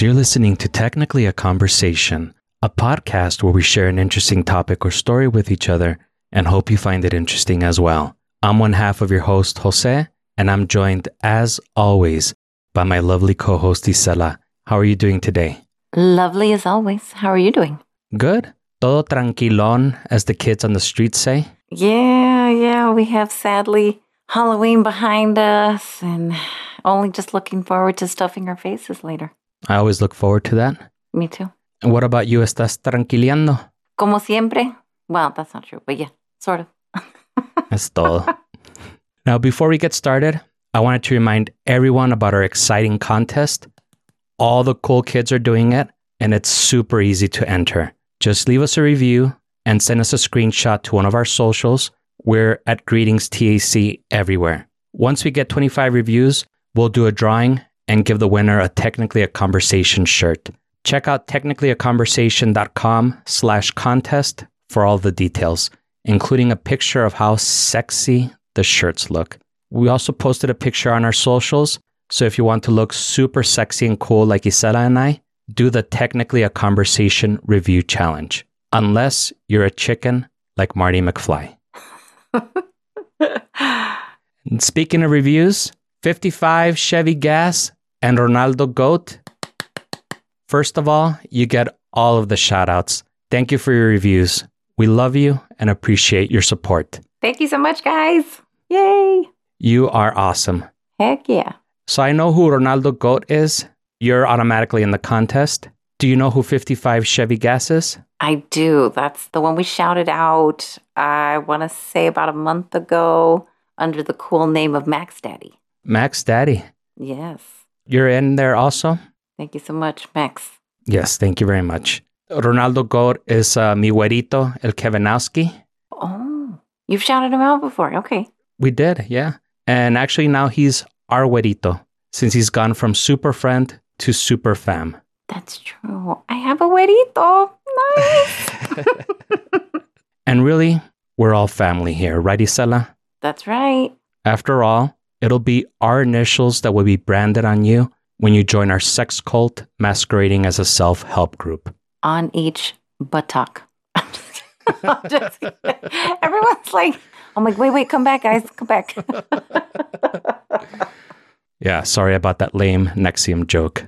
You're listening to Technically a Conversation, a podcast where we share an interesting topic or story with each other and hope you find it interesting as well. I'm one half of your host, Jose, and I'm joined, as always, by my lovely co host, Isela. How are you doing today? Lovely as always. How are you doing? Good. Todo tranquilón, as the kids on the street say. Yeah, yeah. We have sadly Halloween behind us and only just looking forward to stuffing our faces later. I always look forward to that. Me too. And what about you? ¿Estás tranquileando? Como siempre. Well, that's not true, but yeah, sort of. That's todo. now, before we get started, I wanted to remind everyone about our exciting contest. All the cool kids are doing it, and it's super easy to enter. Just leave us a review and send us a screenshot to one of our socials. We're at Greetings TAC everywhere. Once we get 25 reviews, we'll do a drawing and give the winner a Technically a Conversation shirt. Check out technicallyaconversation.com slash contest for all the details, including a picture of how sexy the shirts look. We also posted a picture on our socials, so if you want to look super sexy and cool like Isela and I, do the Technically a Conversation review challenge. Unless you're a chicken like Marty McFly. speaking of reviews, 55 Chevy Gas and Ronaldo Goat. First of all, you get all of the shout outs. Thank you for your reviews. We love you and appreciate your support. Thank you so much, guys. Yay. You are awesome. Heck yeah. So I know who Ronaldo Goat is. You're automatically in the contest. Do you know who 55 Chevy Gas is? I do. That's the one we shouted out, I want to say about a month ago under the cool name of Max Daddy. Max Daddy. Yes. You're in there also? Thank you so much, Max. Yes, thank you very much. Ronaldo Gore is uh, mi güerito, el Kevinowski. Oh, you've shouted him out before. Okay. We did, yeah. And actually now he's our güerito since he's gone from super friend to super fam. That's true. I have a güerito. Nice. And really, we're all family here, right, Isela? That's right. After all, it'll be our initials that will be branded on you when you join our sex cult masquerading as a self help group. On each buttock. Just. I'm just kidding. Everyone's like, I'm like, wait, wait, come back, guys, come back. Yeah, sorry about that lame NXIVM joke.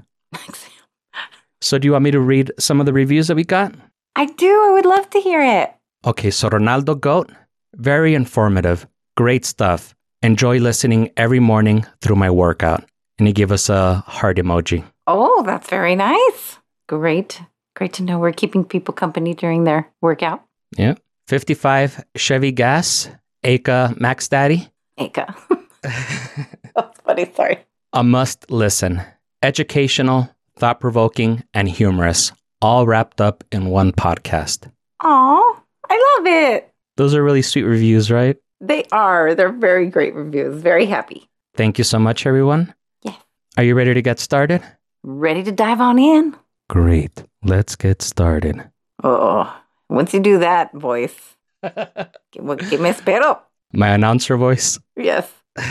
So, do you want me to read some of the reviews that we got? I do. I would love to hear it. Okay, so Ronaldo Goat, very informative, great stuff. Enjoy listening every morning through my workout. And he gave us a heart emoji. Oh, that's very nice. Great. Great to know we're keeping people company during their workout. Yeah. 55 Chevy Gas, Aka Max Daddy. Aka. that's funny. Sorry. A must listen. Educational, thought provoking, and humorous, all wrapped up in one podcast. Aw, I love it. Those are really sweet reviews, right? They are. They're very great reviews. Very happy. Thank you so much, everyone. Yes. Are you ready to get started? Ready to dive on in? Great. Let's get started. Oh, once you do that voice, que me espero. My announcer voice. Yes.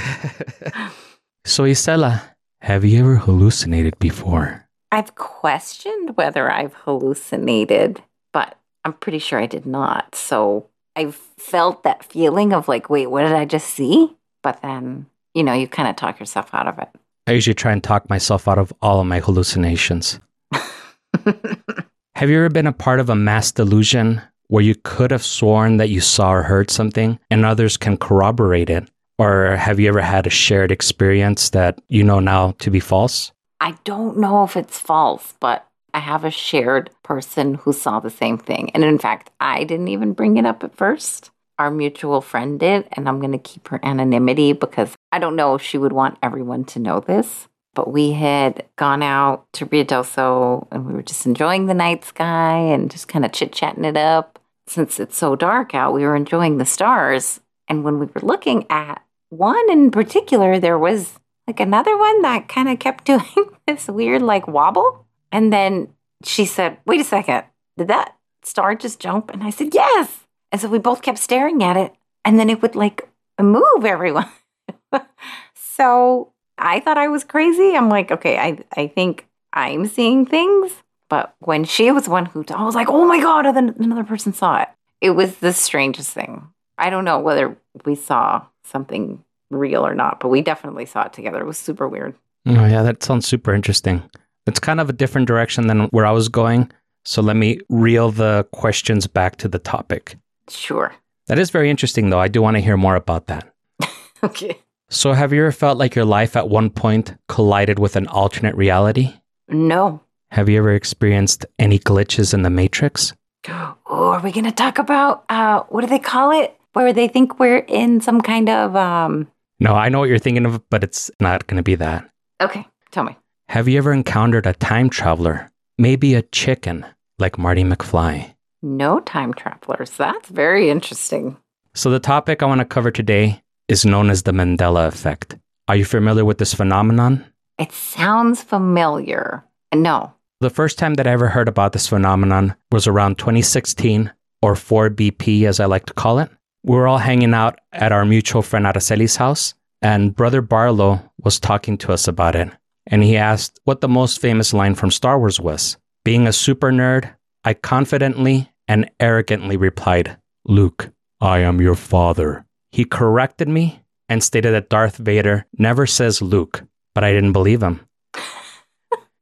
So, Isela, have you ever hallucinated before? I've questioned whether I've hallucinated, but I'm pretty sure I did not. So I've felt that feeling of like, wait, what did I just see? But then, you know, you kind of talk yourself out of it. I usually try and talk myself out of all of my hallucinations. Have you ever been a part of a mass delusion where you could have sworn that you saw or heard something and others can corroborate it? Or have you ever had a shared experience that you know now to be false? I don't know if it's false, but I have a shared person who saw the same thing. And in fact, I didn't even bring it up at first. Our mutual friend did, and I'm going to keep her anonymity because I don't know if she would want everyone to know this. But we had gone out to Rio del Sol and we were just enjoying the night sky and just kind of chit chatting it up. Since it's so dark out, we were enjoying the stars. And when we were looking at one in particular, there was like another one that kind of kept doing this weird like wobble. And then she said, Wait a second, did that star just jump? And I said, Yes. And so we both kept staring at it. And then it would like move everyone. so I thought I was crazy. I'm like, okay, I, I think I'm seeing things. But when she was one who I was like, oh my God, and then another person saw it. It was the strangest thing. I don't know whether we saw something real or not, but we definitely saw it together. It was super weird. Oh, yeah, that sounds super interesting. It's kind of a different direction than where I was going. So let me reel the questions back to the topic. Sure. That is very interesting, though. I do want to hear more about that. Okay. So, have you ever felt like your life at one point collided with an alternate reality? No. Have you ever experienced any glitches in the Matrix? Oh, are we going to talk about uh, what do they call it? Where they think we're in some kind of um. No, I know what you're thinking of, but it's not going to be that. Okay, tell me. Have you ever encountered a time traveler? Maybe a chicken like Marty McFly? No time travelers. That's very interesting. So, the topic I want to cover today is known as the Mandela effect. Are you familiar with this phenomenon? It sounds familiar. No. The first time that I ever heard about this phenomenon was around 2016, or 4BP as I like to call it. We were all hanging out at our mutual friend Araceli's house, and Brother Barlow was talking to us about it. And he asked what the most famous line from Star Wars was. Being a super nerd, I confidently and arrogantly replied, Luke, I am your father. He corrected me and stated that Darth Vader never says Luke, but I didn't believe him.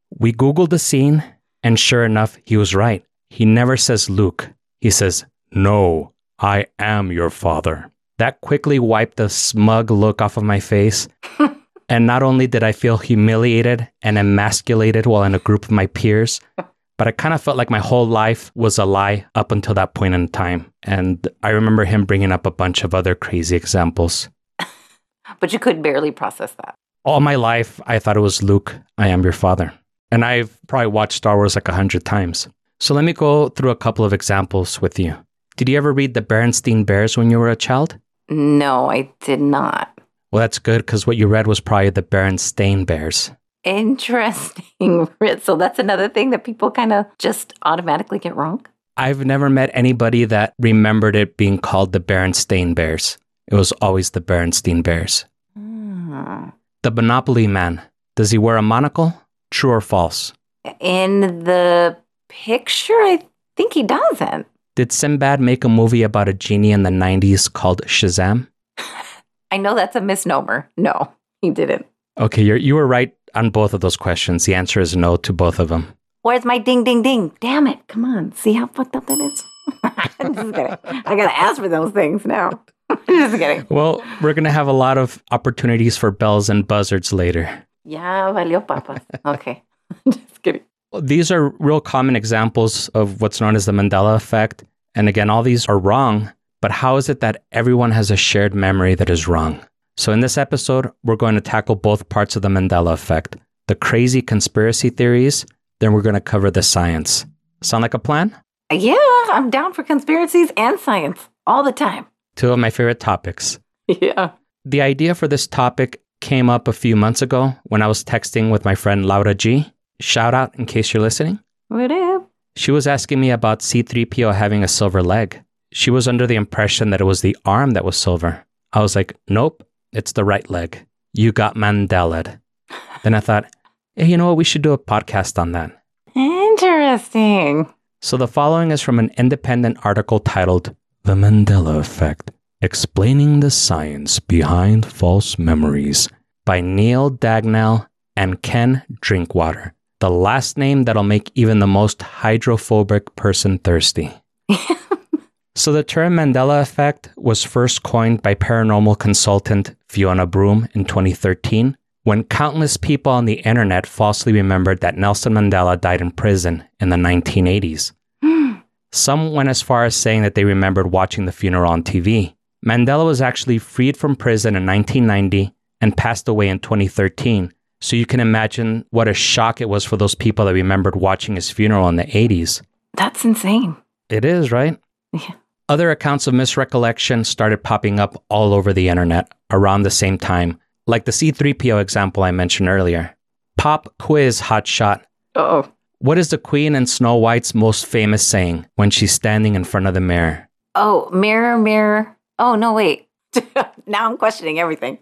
we Googled the scene, and sure enough, he was right. He never says Luke. He says, No, I am your father. That quickly wiped the smug look off of my face. and not only did I feel humiliated and emasculated while in a group of my peers, but I kind of felt like my whole life was a lie up until that point in time. And I remember him bringing up a bunch of other crazy examples. but you could barely process that. All my life, I thought it was Luke, I am your father. And I've probably watched Star Wars like a hundred times. So let me go through a couple of examples with you. Did you ever read the Berenstain Bears when you were a child? No, I did not. Well, that's good because what you read was probably the Berenstain Bears. Interesting. So that's another thing that people kind of just automatically get wrong. I've never met anybody that remembered it being called the Berenstain Bears. It was always the Berenstain Bears. Hmm. The Monopoly Man. Does he wear a monocle? True or false? In the picture, I think he doesn't. Did Sinbad make a movie about a genie in the 90s called Shazam? I know that's a misnomer. No, he didn't. Okay, you're, you were right on both of those questions. The answer is no to both of them. Where's my ding ding ding? Damn it. Come on. See how fucked up that is? I'm just kidding. I gotta ask for those things now. just kidding. Well, we're gonna have a lot of opportunities for bells and buzzards later. Yeah, valió papas. Okay. just kidding. These are real common examples of what's known as the Mandela effect. And again, all these are wrong, but how is it that everyone has a shared memory that is wrong? So, in this episode, we're going to tackle both parts of the Mandela effect the crazy conspiracy theories, then we're going to cover the science. Sound like a plan? Yeah, I'm down for conspiracies and science all the time. Two of my favorite topics. Yeah. The idea for this topic came up a few months ago when I was texting with my friend Laura G. Shout out in case you're listening. What up? She was asking me about C3PO having a silver leg. She was under the impression that it was the arm that was silver. I was like, nope, it's the right leg. You got Mandela. then I thought, hey, you know what? We should do a podcast on that. Interesting. So the following is from an independent article titled The Mandela Effect Explaining the Science Behind False Memories by Neil Dagnall and Ken Drinkwater. The last name that'll make even the most hydrophobic person thirsty. so, the term Mandela effect was first coined by paranormal consultant Fiona Broome in 2013 when countless people on the internet falsely remembered that Nelson Mandela died in prison in the 1980s. Some went as far as saying that they remembered watching the funeral on TV. Mandela was actually freed from prison in 1990 and passed away in 2013. So you can imagine what a shock it was for those people that remembered watching his funeral in the 80s. That's insane. It is, right? Yeah. Other accounts of misrecollection started popping up all over the internet around the same time, like the C3PO example I mentioned earlier. Pop quiz hotshot. Oh. What is the Queen and Snow White's most famous saying when she's standing in front of the mirror? Oh, mirror, mirror. Oh, no, wait. now I'm questioning everything.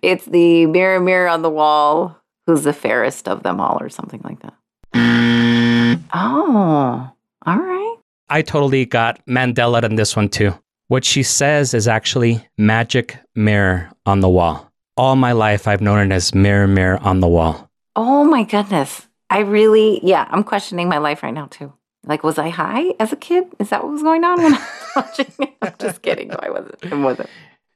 It's the mirror, mirror on the wall. Who's the fairest of them all, or something like that? Oh, all right. I totally got Mandela in this one too. What she says is actually magic mirror on the wall. All my life, I've known it as mirror, mirror on the wall. Oh my goodness. I really, yeah, I'm questioning my life right now too. Like, was I high as a kid? Is that what was going on when I was watching it? I'm just kidding. No, I wasn't. It wasn't.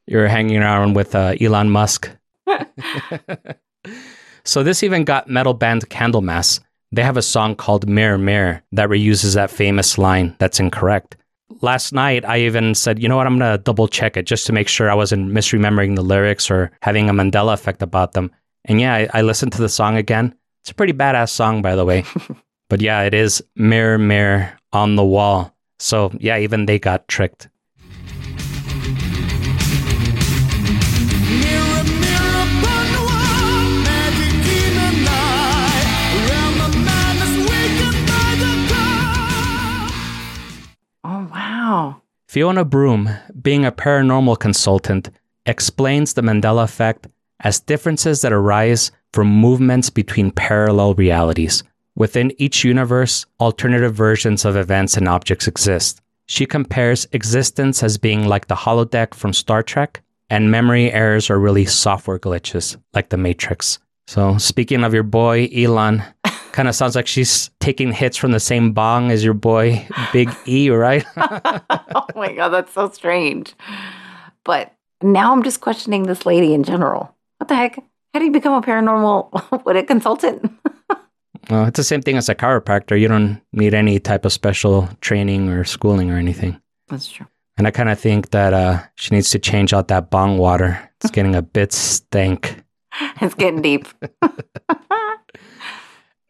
You were hanging around with uh, Elon Musk. so this even got metal band Candlemass. They have a song called Mirror Mirror that reuses that famous line that's incorrect. Last night, I even said, you know what, I'm going to double check it just to make sure I wasn't misremembering the lyrics or having a Mandela effect about them. And yeah, I, I listened to the song again. It's a pretty badass song, by the way. but yeah, it is Mirror Mirror on the Wall. So yeah, even they got tricked. Fiona Broome, being a paranormal consultant, explains the Mandela effect as differences that arise from movements between parallel realities. Within each universe, alternative versions of events and objects exist. She compares existence as being like the holodeck from Star Trek, and memory errors are really software glitches, like the Matrix. So, speaking of your boy, Elon, kind of sounds like she's taking hits from the same bong as your boy, Big E, right? oh my God, that's so strange. But now I'm just questioning this lady in general. What the heck? How do you become a paranormal what a consultant? Well, it's the same thing as a chiropractor. You don't need any type of special training or schooling or anything. That's true. And I kind of think that uh, she needs to change out that bong water. It's getting a bit stank. It's getting deep.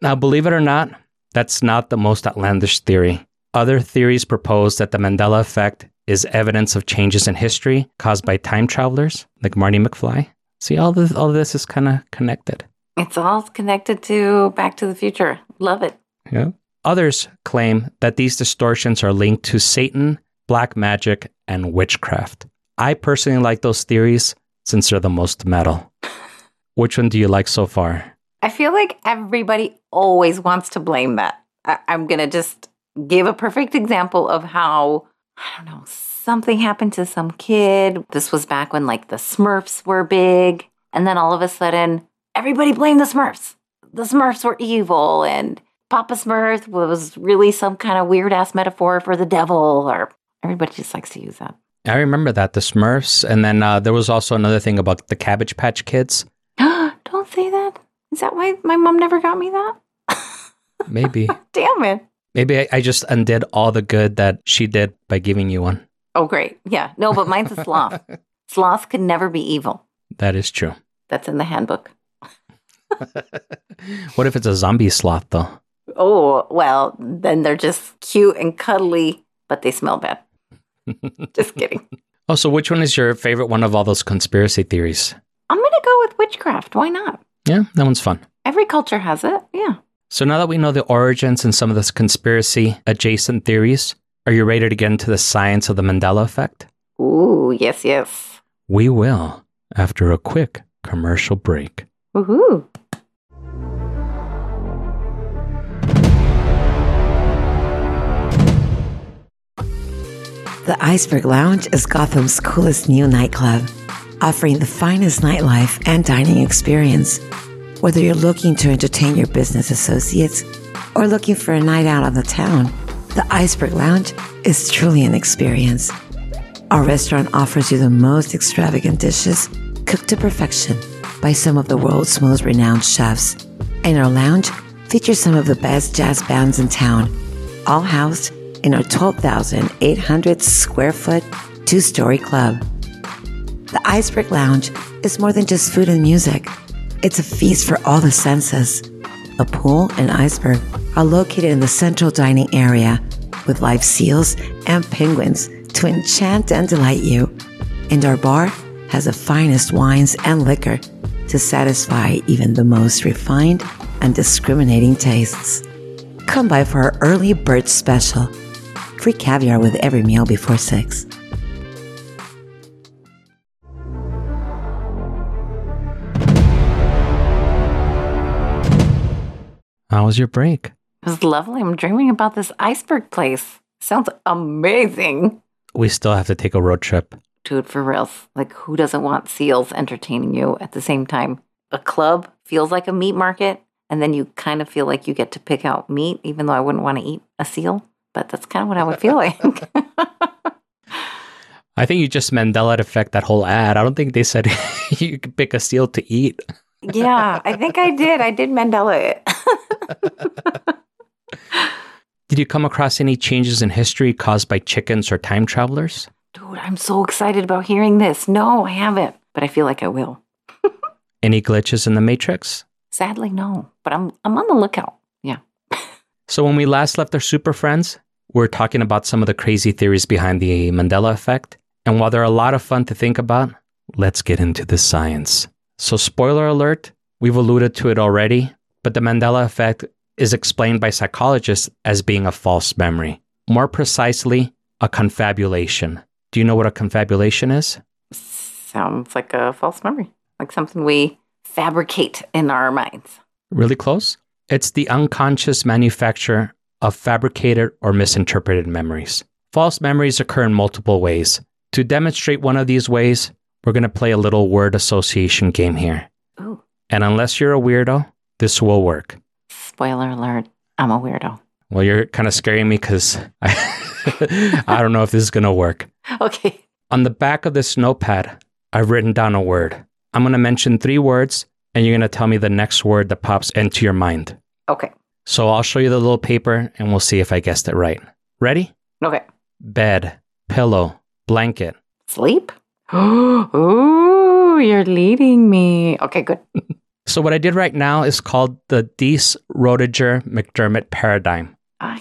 Now, believe it or not, that's not the most outlandish theory. Other theories propose that the Mandela effect is evidence of changes in history caused by time travelers, like Marty McFly. See, all this, all this is kind of connected. It's all connected to Back to the Future. Love it. Yeah. Others claim that these distortions are linked to Satan, black magic, and witchcraft. I personally like those theories since they're the most metal. Which one do you like so far? I feel like everybody always wants to blame that. I- I'm going to just give a perfect example of how, I don't know, something happened to some kid. This was back when like the Smurfs were big. And then all of a sudden, everybody blamed the Smurfs. The Smurfs were evil and Papa Smurf was really some kind of weird ass metaphor for the devil, or everybody just likes to use that. I remember that, the Smurfs. And then uh, there was also another thing about the Cabbage Patch Kids. Don't say that. Is that why my mom never got me that? Maybe. Damn it. Maybe I, I just undid all the good that she did by giving you one. Oh, great. Yeah. No, but mine's a sloth. Sloth can never be evil. That is true. That's in the handbook. What if it's a zombie sloth, though? Oh, well, then they're just cute and cuddly, but they smell bad. just kidding. Oh, so which one is your favorite one of all those conspiracy theories? I'm going to go with witchcraft. Why not? Yeah, that one's fun. Every culture has it. Yeah. So now that we know the origins and some of this conspiracy adjacent theories, are you ready to get into the science of the Mandela effect? Ooh, yes, yes. We will after a quick commercial break. Woohoo. The Iceberg Lounge is Gotham's coolest new nightclub, offering the finest nightlife and dining experience. Whether you're looking to entertain your business associates or looking for a night out on the town, the Iceberg Lounge is truly an experience. Our restaurant offers you the most extravagant dishes cooked to perfection by some of the world's most renowned chefs. And our lounge features some of the best jazz bands in town, all housed in our 12,800 square foot, two story club. The Iceberg Lounge is more than just food and music, it's a feast for all the senses. A pool and iceberg are located in the central dining area with live seals and penguins to enchant and delight you. And our bar has the finest wines and liquor to satisfy even the most refined and discriminating tastes. Come by for our early bird special. Free caviar with every meal before 6. How was your break? It was lovely. I'm dreaming about this iceberg place. Sounds amazing. We still have to take a road trip. Dude, for reals. Like, who doesn't want seals entertaining you at the same time? A club feels like a meat market, and then you kind of feel like you get to pick out meat, even though I wouldn't want to eat a seal. But that's kind of what I would feel like. I think you just Mandela effect that whole ad. I don't think they said you could pick a seal to eat. Yeah, I think I did. I did Mandela it. Did you come across any changes in history caused by chickens or time travelers? Dude, I'm so excited about hearing this. No, I haven't, but I feel like I will. Any glitches in the Matrix? Sadly, no, but I'm I'm on the lookout. Yeah. So, when we last left our super friends, we're talking about some of the crazy theories behind the Mandela effect. And while they're a lot of fun to think about, let's get into the science. So, spoiler alert, we've alluded to it already, but the Mandela effect is explained by psychologists as being a false memory. More precisely, a confabulation. Do you know what a confabulation is? Sounds like a false memory, like something we fabricate in our minds. Really close? It's the unconscious manufacture of fabricated or misinterpreted memories. False memories occur in multiple ways. To demonstrate one of these ways, we're going to play a little word association game here. Ooh, And unless you're a weirdo, this will work. spoiler alert. I'm a weirdo. Well, you're kind of scaring me because I, I don't know if this is going to work. Okay. On the back of this notepad, I've written down a word. I'm going to mention three words, and you're going to tell me the next word that pops into your mind. Okay. So I'll show you the little paper, and we'll see if I guessed it right. Ready? Okay. Bed, pillow, blanket. Sleep? Ooh, you're leading me. Okay, good. So what I did right now is called the Deese Roediger McDermott paradigm. Ah,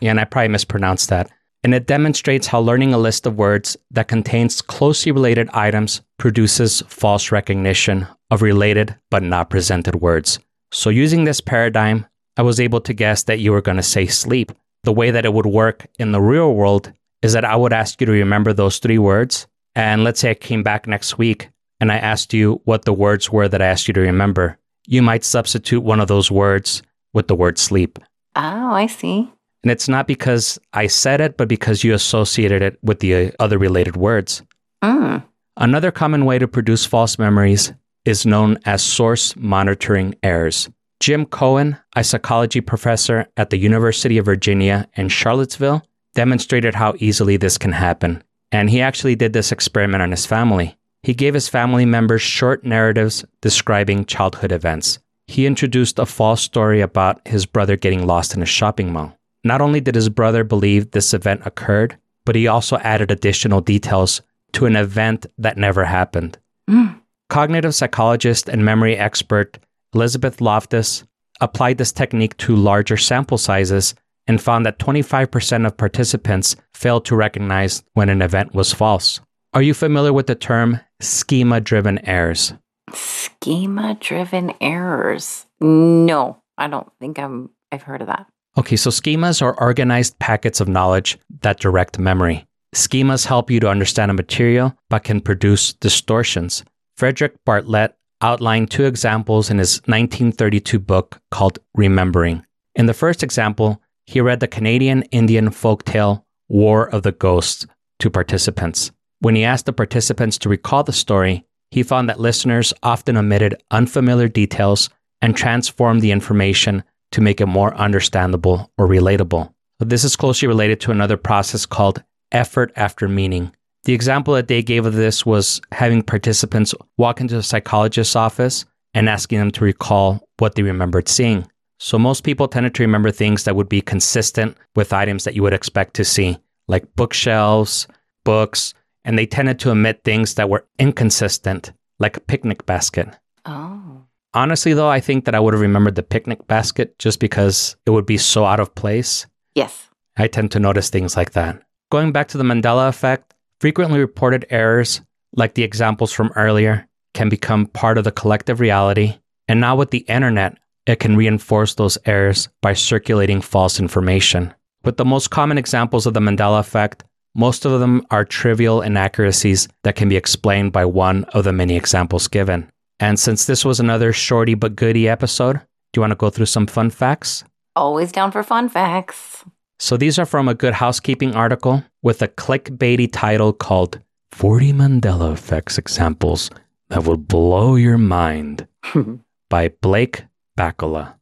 Yeah, and I probably mispronounced that. And it demonstrates how learning a list of words that contains closely related items produces false recognition of related but not presented words. So using this paradigm, I was able to guess that you were going to say sleep. The way that it would work in the real world is that I would ask you to remember those three words. And let's say I came back next week and I asked you what the words were that I asked you to remember. You might substitute one of those words with the word sleep. Oh, I see. And it's not because I said it, but because you associated it with the uh, other related words. Mm. Another common way to produce false memories is known as source monitoring errors. Jim Coan, a psychology professor at the University of Virginia in Charlottesville, demonstrated how easily this can happen. And he actually did this experiment on his family. He gave his family members short narratives describing childhood events. He introduced a false story about his brother getting lost in a shopping mall. Not only did his brother believe this event occurred, but he also added additional details to an event that never happened. Mm. Cognitive psychologist and memory expert Elizabeth Loftus applied this technique to larger sample sizes and found that 25% of participants failed to recognize when an event was false. Are you familiar with the term schema driven errors? Schema driven errors. No, I don't think I'm I've heard of that. Okay, so schemas are organized packets of knowledge that direct memory. Schemas help you to understand a material but can produce distortions. Frederick Bartlett outlined two examples in his 1932 book called Remembering. In the first example, he read the Canadian Indian folktale War of the Ghosts to participants. When he asked the participants to recall the story, he found that listeners often omitted unfamiliar details and transformed the information to make it more understandable or relatable. But this is closely related to another process called effort after meaning. The example that they gave of this was having participants walk into a psychologist's office and asking them to recall what they remembered seeing. So most people tended to remember things that would be consistent with items that you would expect to see, like bookshelves, books, and they tended to omit things that were inconsistent, like a picnic basket. Oh. Honestly, though, I think that I would have remembered the picnic basket just because it would be so out of place. Yes. I tend to notice things like that. Going back to the Mandela effect, frequently reported errors, like the examples from earlier, can become part of the collective reality. And now with the internet, it can reinforce those errors by circulating false information. With the most common examples of the Mandela effect, most of them are trivial inaccuracies that can be explained by one of the many examples given. And since this was another shorty but goody episode, do you want to go through some fun facts? Always down for fun facts. So these are from a good housekeeping article with a clickbaity title called 40 Mandela Effects Examples That Will Blow Your Mind by Blake Bakkila.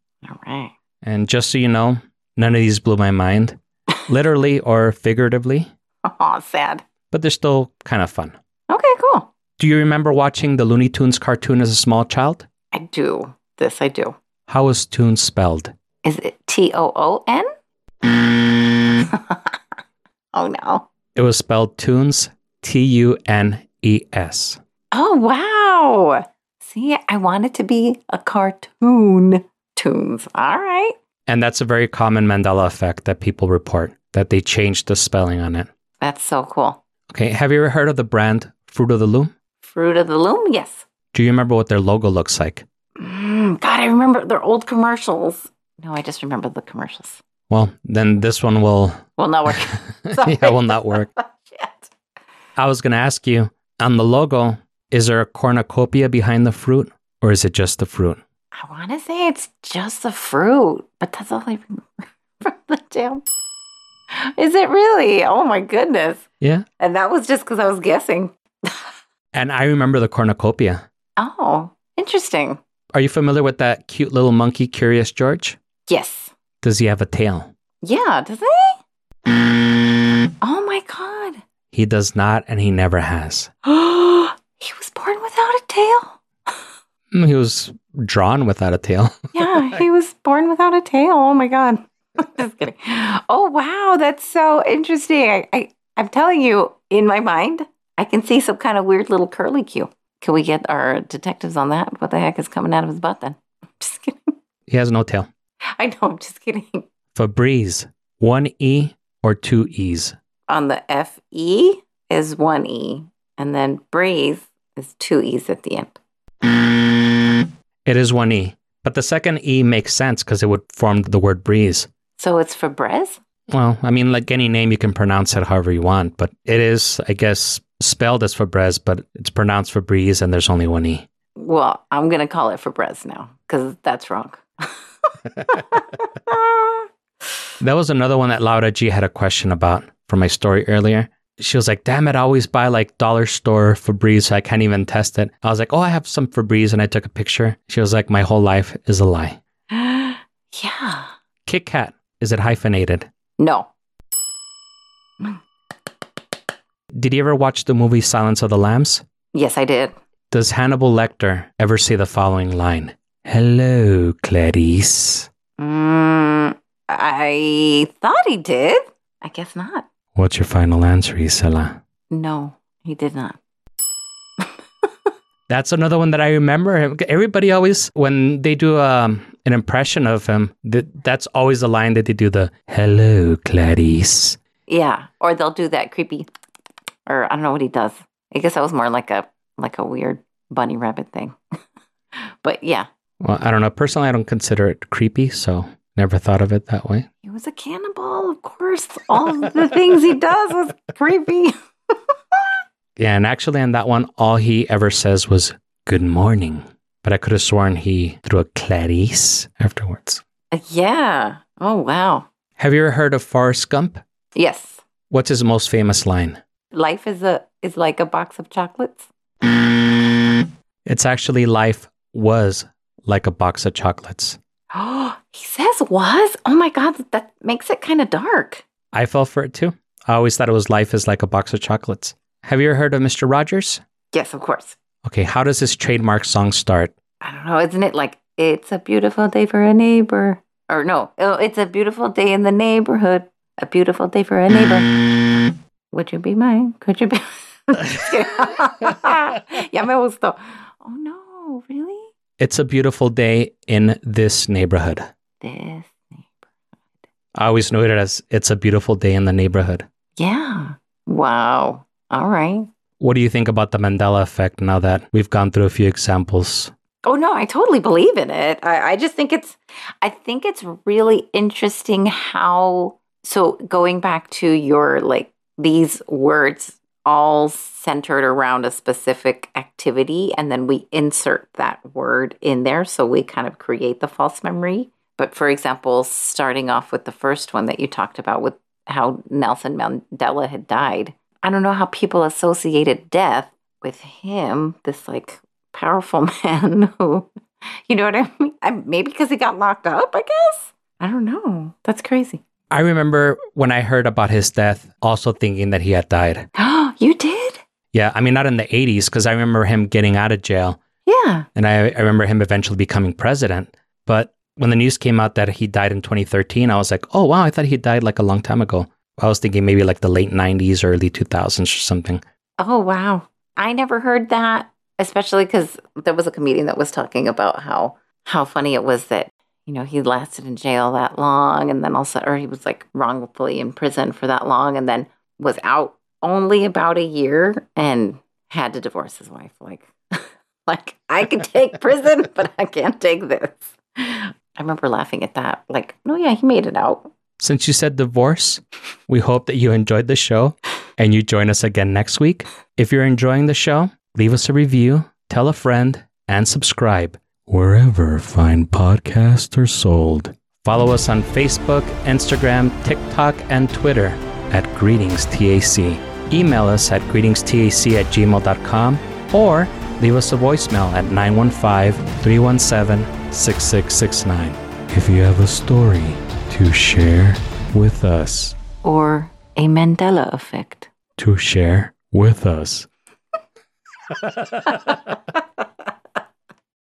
right. And just so you know, none of these blew my mind, literally or figuratively, Oh, sad. but they're still kind of fun. Okay, cool. Do you remember watching the Looney Tunes cartoon as a small child? I do. This I do. How was Toons spelled? Is it T O O N? Oh no. It was spelled Tunes, T U N E S. Oh wow. See, I want it to be a cartoon. Tunes. All right. And that's a very common Mandela effect that people report, that they changed the spelling on it. That's so cool. Okay, have you ever heard of the brand Fruit of the Loom? Fruit of the Loom, yes. Do you remember what their logo looks like? Mm, God, I remember their old commercials. No, I just remember the commercials. Well, then this one will will not work. Yeah, will not work. Shit. I was going to ask you on the logo, is there a cornucopia behind the fruit or is it just the fruit? I want to say it's just the fruit, but that's all I remember from the damn. Is it really? Oh my goodness. Yeah. And that was just because I was guessing. And I remember the cornucopia. Oh, interesting. Are you familiar with that cute little monkey, Curious George? Yes. Does he have a tail? Yeah, does he? Mm. Oh my God. He does not, and he never has. born without a tail. Mm, He was drawn without a tail. Yeah, he was born without a tail. Oh my God. Just kidding. Oh, wow. That's so interesting. I, I, I'm telling you, in my mind, I can see some kind of weird little curly Q. Can we get our detectives on that? What the heck is coming out of his butt then? Just kidding. He has no tail. I know, I'm just kidding. Febreze, one E or two E's? On the FE is one E, and then breathe is two E's at the end. It is one E. But the second E makes sense because it would form the word breeze. So it's for Brez? Well, I mean, like any name, you can pronounce it however you want, but it is, I guess, spelled as Febreze, but it's pronounced Febreze and there's only one E. Well, I'm going to call it for Brez now because that's wrong. That was another one that Laura G had a question about from my story earlier. She was like, damn it, I always buy like dollar store Febreze, so I can't even test it. I was like, oh, I have some Febreze, and I took a picture. She was like, my whole life is a lie. yeah. Kit Kat, is it hyphenated? No. Did you ever watch the movie Silence of the Lambs? Yes, I did. Does Hannibal Lecter ever say the following line? Hello, Clarice. Mm, I thought he did. I guess not. What's your final answer, Isela? No, he did not. That's another one that I remember. Everybody always, when they do um, an impression of him, th- that's always the line that they do the "Hello, Clarice." Yeah, or they'll do that creepy, or I don't know what he does. I guess that was more like a like a weird bunny rabbit thing. but yeah, Well, I don't know. Personally, I don't consider it creepy, so never thought of it that way. he was a cannibal. Of course, all of the things he does was creepy. Yeah, and actually, on that one, all he ever says was "Good morning," but I could have sworn he threw a Clarice afterwards. Uh, yeah. Oh wow. Have you ever heard of Forrest Gump? Yes. What's his most famous line? Life is a is like a box of chocolates. It's actually life was like a box of chocolates. Oh, he says was. Oh my god, that makes it kind of dark. I fell for it too. I always thought it was life is like a box of chocolates. Have you ever heard of Mr. Rogers? Yes, of course. Okay, how does this trademark song start? I don't know. Isn't it like it's a beautiful day for a neighbor? Or no, oh, it's a beautiful day in the neighborhood. A beautiful day for a neighbor. Would you be mine? Could you be? Ya me gustó. Oh no, really? It's a beautiful day in this neighborhood. This? I always knew it as it's a beautiful day in the neighborhood. Yeah. Wow. All right. What do you think about the Mandela effect now that we've gone through a few examples? Oh no, I totally believe in it. I, I just think it's I think it's really interesting how so going back to your like these words all centered around a specific activity and then we insert that word in there so we kind of create the false memory But for example, starting off with the first one that you talked about with how Nelson Mandela had died, I don't know how people associated death with him, this like powerful man who, you know what I mean? Maybe because he got locked up, I guess. I don't know. That's crazy. I remember when I heard about his death, also thinking that he had died. you did? Yeah, I mean, not in the 80s, because I remember him getting out of jail Yeah. and I, I remember him eventually becoming president. But when the news came out that he died in 2013, I was like, oh, wow, I thought he died like a long time ago. I was thinking maybe like the late 90s early 2000s or something. Oh, wow. I never heard that, especially because there was a comedian that was talking about how how funny it was that, you know, he lasted in jail that long and then also, or he was like wrongfully in prison for that long and then was out only about a year and had to divorce his wife. Like, like I could take prison, but I can't take this. I remember laughing at that. Like, no, yeah, he made it out. Since you said divorce, we hope that you enjoyed the show and you join us again next week. If you're enjoying the show, leave us a review, tell a friend, and subscribe wherever fine podcasts are sold. Follow us on Facebook, Instagram, TikTok, and Twitter at Greetings TAC. Email us at greetingstac at gmail.com or leave us a voicemail at 915 317 6669. If you have a story to share with us, Or a Mandela effect. to share with us.